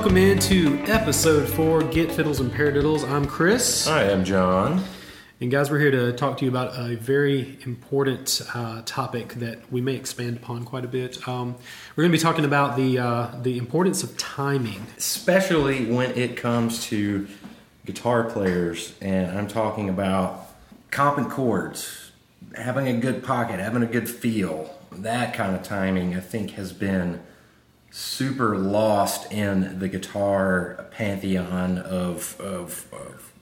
Welcome into episode four, Get Fiddles and Paradiddles. I'm Chris. I am John. And guys, we're here to talk to you about a very important uh, topic that we may expand upon quite a bit. Um, we're going to be talking about the uh, the importance of timing, especially when it comes to guitar players, and I'm talking about comping chords, having a good pocket, having a good feel. That kind of timing, I think, has been super lost in the guitar pantheon of, of, of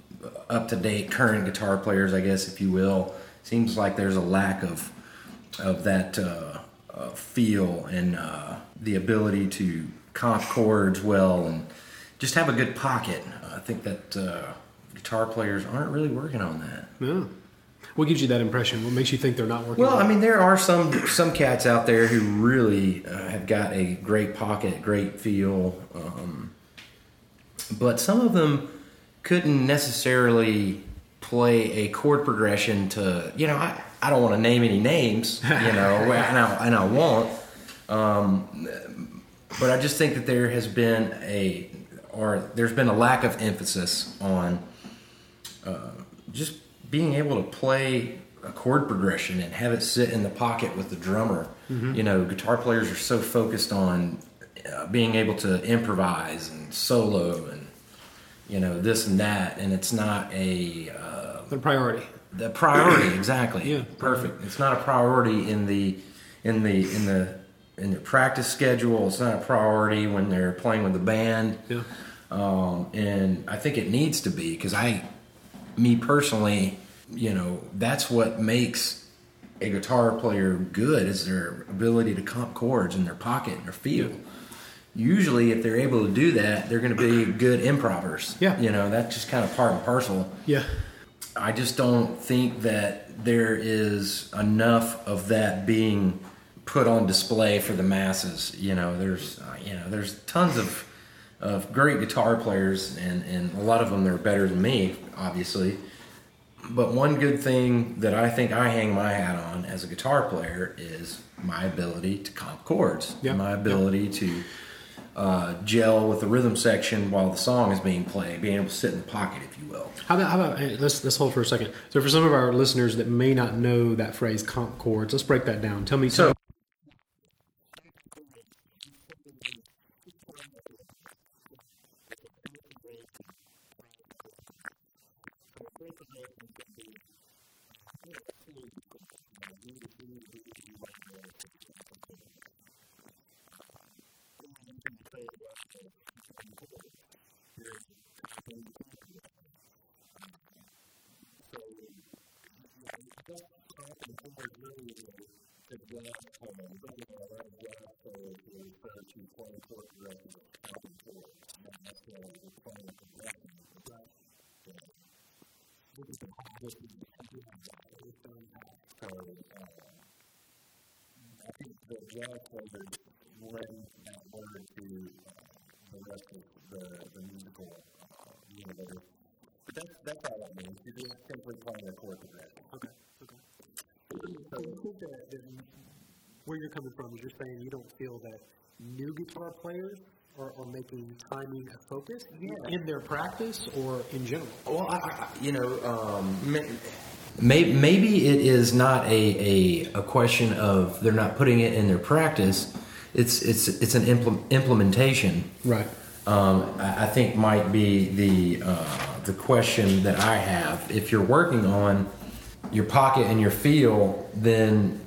up to date current guitar players, I guess, if you will. Seems like there's a lack of of that uh, uh, feel and uh, the ability to comp chords well and just have a good pocket. I think that uh, guitar players aren't really working on that. Yeah. What gives you that impression? What makes you think they're not working? Well, I mean, there are some some cats out there who really uh, have got a great pocket, great feel, um, but some of them couldn't necessarily play a chord progression to you know I, I don't want to name any names you know and I, and I won't um, but I just think that there has been a or there's been a lack of emphasis on uh, just being able to play a chord progression and have it sit in the pocket with the drummer mm-hmm. you know guitar players are so focused on uh, being able to improvise and solo and you know this and that, and it's not a uh, the priority. The priority, exactly. yeah, perfect. It's not a priority in the in the in the in the practice schedule. It's not a priority when they're playing with the band. Yeah. Um, and I think it needs to be because I, me personally, you know, that's what makes a guitar player good is their ability to comp chords in their pocket and their feel. Usually if they're able to do that, they're going to be good improvers. Yeah. You know, that's just kind of part and parcel. Yeah. I just don't think that there is enough of that being put on display for the masses. You know, there's uh, you know, there's tons of of great guitar players and and a lot of them they're better than me, obviously. But one good thing that I think I hang my hat on as a guitar player is my ability to comp chords, yeah. my ability yeah. to uh, gel with the rhythm section while the song is being played, being able to sit in the pocket, if you will. How about, how about hey, let's let's hold for a second. So for some of our listeners that may not know that phrase comp chords, let's break that down. Tell me. So jazz players lend that word to uh, the the, the musical uh. But that's, that's all that means. You're just simply playing a chord progression. Okay, okay. So I think that, that where you're coming from is you're saying you don't feel that new guitar players are, are making timing a focus yeah. in their practice or in general? Well, I, I, you know, um, Maybe, maybe it is not a, a, a, question of they're not putting it in their practice. It's it's it's an impl- implementation. Right. Um, I, I, think might be the uh, the question that I have. If you're working on your pocket and your feel, then